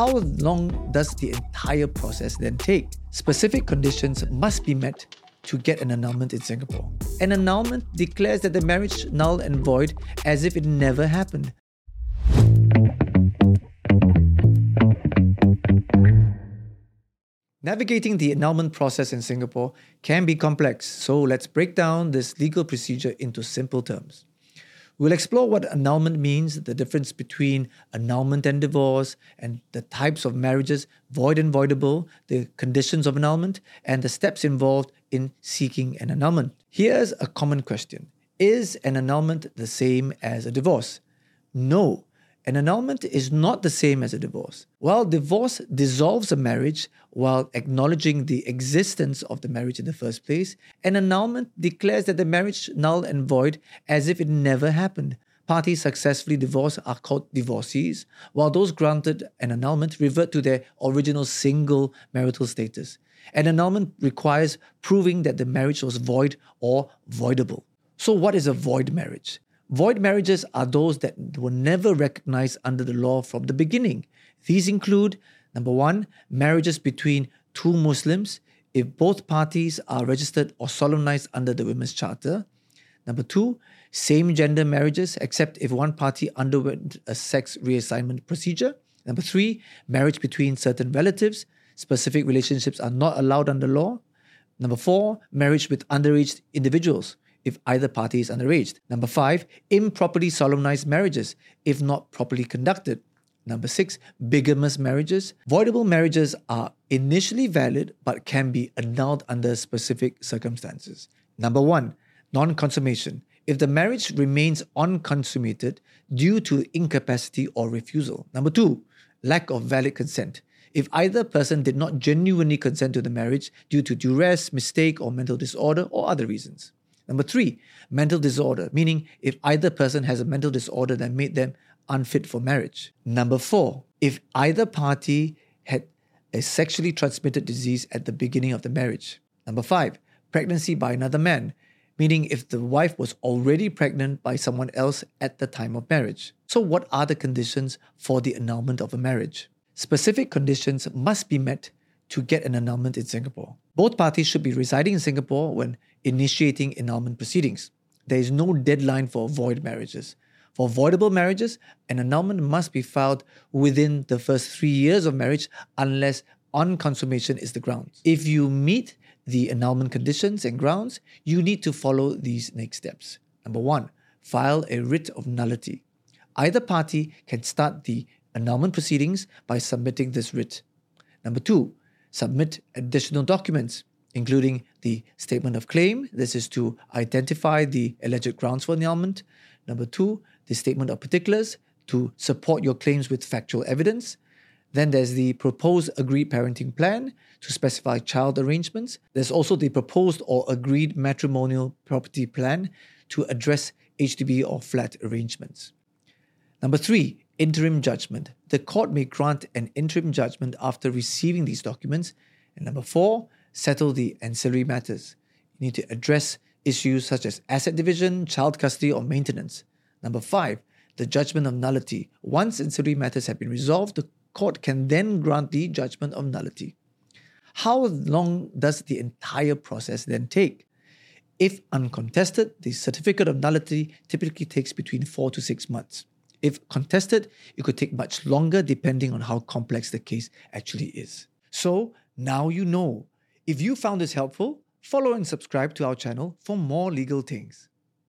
How long does the entire process then take? Specific conditions must be met to get an annulment in Singapore. An annulment declares that the marriage null and void as if it never happened. Navigating the annulment process in Singapore can be complex, so let's break down this legal procedure into simple terms. We'll explore what annulment means, the difference between annulment and divorce, and the types of marriages, void and voidable, the conditions of annulment, and the steps involved in seeking an annulment. Here's a common question Is an annulment the same as a divorce? No. An annulment is not the same as a divorce. While divorce dissolves a marriage while acknowledging the existence of the marriage in the first place, an annulment declares that the marriage null and void as if it never happened. Parties successfully divorced are called divorcees, while those granted an annulment revert to their original single marital status. An annulment requires proving that the marriage was void or voidable. So, what is a void marriage? Void marriages are those that were never recognized under the law from the beginning. These include number one, marriages between two Muslims if both parties are registered or solemnized under the Women's Charter. Number two, same gender marriages except if one party underwent a sex reassignment procedure. Number three, marriage between certain relatives. Specific relationships are not allowed under law. Number four, marriage with underage individuals if either party is underage. Number five, improperly solemnized marriages if not properly conducted. Number six, bigamous marriages. Voidable marriages are initially valid but can be annulled under specific circumstances. Number one, non consummation. If the marriage remains unconsummated due to incapacity or refusal. Number two, lack of valid consent. If either person did not genuinely consent to the marriage due to duress, mistake, or mental disorder or other reasons. Number three, mental disorder, meaning if either person has a mental disorder that made them unfit for marriage. Number four, if either party had a sexually transmitted disease at the beginning of the marriage. Number five, pregnancy by another man, meaning if the wife was already pregnant by someone else at the time of marriage. So, what are the conditions for the annulment of a marriage? Specific conditions must be met to get an annulment in Singapore. Both parties should be residing in Singapore when initiating annulment proceedings. There is no deadline for void marriages. For voidable marriages, an annulment must be filed within the first three years of marriage unless unconsummation is the grounds. If you meet the annulment conditions and grounds, you need to follow these next steps. Number one, file a writ of nullity. Either party can start the annulment proceedings by submitting this writ. Number two, submit additional documents including the statement of claim. This is to identify the alleged grounds for annulment. Number two, the statement of particulars to support your claims with factual evidence. Then there's the proposed agreed parenting plan to specify child arrangements. There's also the proposed or agreed matrimonial property plan to address HDB or flat arrangements. Number three, interim judgment. The court may grant an interim judgment after receiving these documents. And number four, settle the ancillary matters. You need to address issues such as asset division, child custody, or maintenance. Number five, the judgment of nullity. Once ancillary matters have been resolved, the court can then grant the judgment of nullity. How long does the entire process then take? If uncontested, the certificate of nullity typically takes between four to six months. If contested, it could take much longer depending on how complex the case actually is. So now you know if you found this helpful, follow and subscribe to our channel for more legal things.